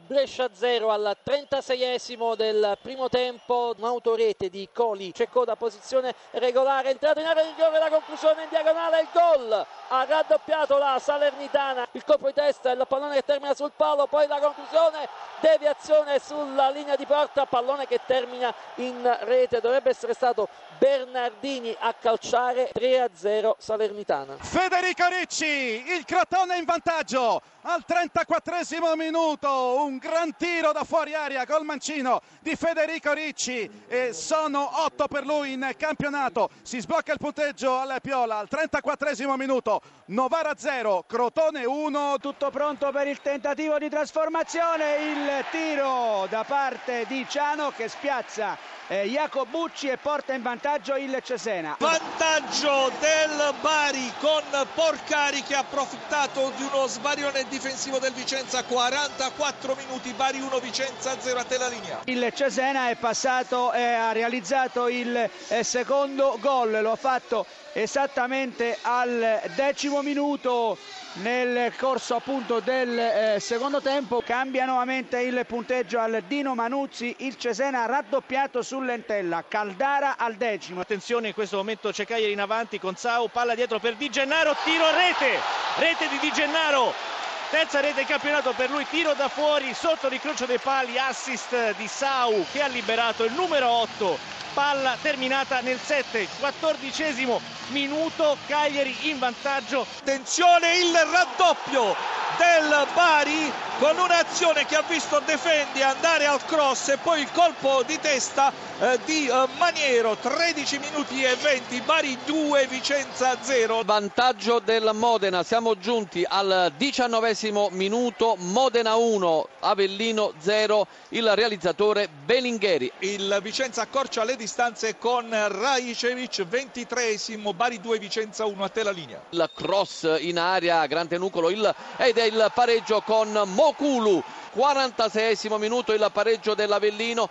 Brescia 0 al 36esimo del primo tempo, un'autorete di Coli, cercò da posizione regolare, entrato in area di rigore, la conclusione in diagonale, il gol, ha raddoppiato la Salernitana, il colpo di testa, il pallone che termina sul palo, poi la conclusione, deviazione sulla linea di porta, pallone che termina in rete, dovrebbe essere stato Bernardini a calciare 3-0 Salernitana. Federico Ricci, il Crotone in vantaggio. Al 34 minuto, un gran tiro da fuori aria col mancino di Federico Ricci. E sono 8 per lui in campionato, si sblocca il punteggio alla Piola. Al 34 minuto, Novara 0, Crotone 1. Tutto pronto per il tentativo di trasformazione, il tiro da parte di Ciano che spiazza eh, Jacobucci e porta in vantaggio il Cesena. Vantaggio del Bari con Porcari che ha approfittato di uno sbarione difensivo del Vicenza. 44 minuti Bari 1 Vicenza 0 a te la linea. Il Cesena è passato e ha realizzato il eh, secondo gol. Lo ha fatto esattamente al decimo minuto nel corso appunto del eh, secondo tempo. Cambia nuovamente il punteggio al Dino Manuzzi il Cesena raddoppiato sull'entella Caldara al decimo. Attenzione in questo momento c'è Cagliari in avanti con Sau palla dietro per Di Gennaro tiro a rete rete di Di Gennaro terza rete in campionato per lui tiro da fuori sotto l'incrocio dei pali assist di Sau che ha liberato il numero 8 palla terminata nel 7 14 minuto Cagliari in vantaggio. Attenzione il raddoppio del Bari con un'azione che ha visto Defendi andare al cross e poi il colpo di testa eh, di eh, Maniero. 13 minuti e 20 Bari 2 Vicenza 0 vantaggio del Modena siamo giunti al diciannovesimo minuto Modena 1 Avellino 0 il realizzatore Bellingheri il Vicenza accorcia le distanze con Raicevic 23esimo Bari 2 Vicenza 1 a te la linea. Il cross in aria grande nucolo il, ed è il pareggio con Mokulu 46 minuto il pareggio dell'Avellino